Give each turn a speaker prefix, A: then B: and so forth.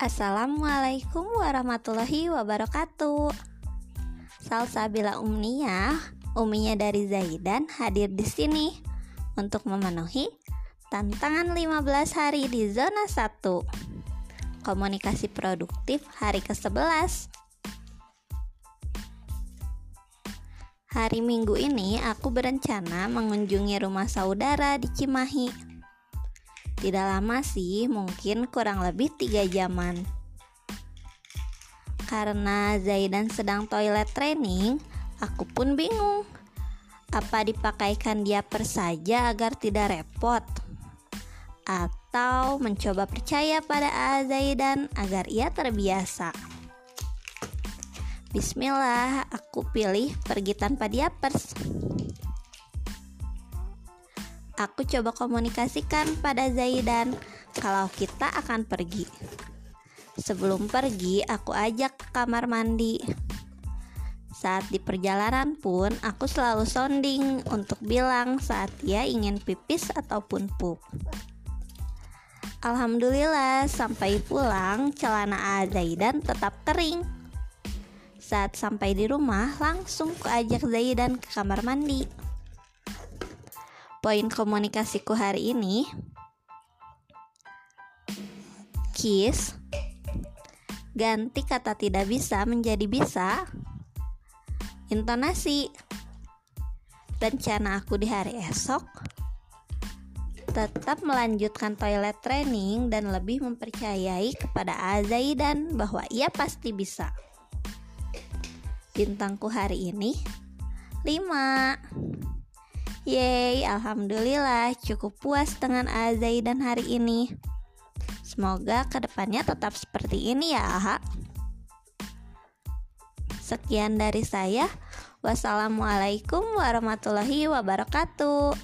A: Assalamualaikum warahmatullahi wabarakatuh. Salsabila Umniyah, uminya dari Zaidan hadir di sini untuk memenuhi tantangan 15 hari di zona 1. Komunikasi produktif hari ke-11. Hari Minggu ini aku berencana mengunjungi rumah saudara di Cimahi. Tidak lama sih, mungkin kurang lebih tiga jaman. Karena Zaidan sedang toilet training, aku pun bingung. Apa dipakaikan diaper saja agar tidak repot? Atau mencoba percaya pada Zaidan agar ia terbiasa? Bismillah, aku pilih pergi tanpa diapers. Aku coba komunikasikan pada Zaidan kalau kita akan pergi. Sebelum pergi, aku ajak ke kamar mandi. Saat di perjalanan pun, aku selalu sounding untuk bilang saat dia ingin pipis ataupun pup. Alhamdulillah, sampai pulang, celana Zaidan tetap kering. Saat sampai di rumah, langsung kuajak Zaidan ke kamar mandi poin komunikasiku hari ini. Kiss. Ganti kata tidak bisa menjadi bisa. Intonasi. Rencana aku di hari esok. Tetap melanjutkan toilet training dan lebih mempercayai kepada Azaidan bahwa ia pasti bisa. Bintangku hari ini 5 Yeay, Alhamdulillah cukup puas dengan Azai dan hari ini. Semoga ke depannya tetap seperti ini ya Aha. Sekian dari saya. Wassalamualaikum warahmatullahi wabarakatuh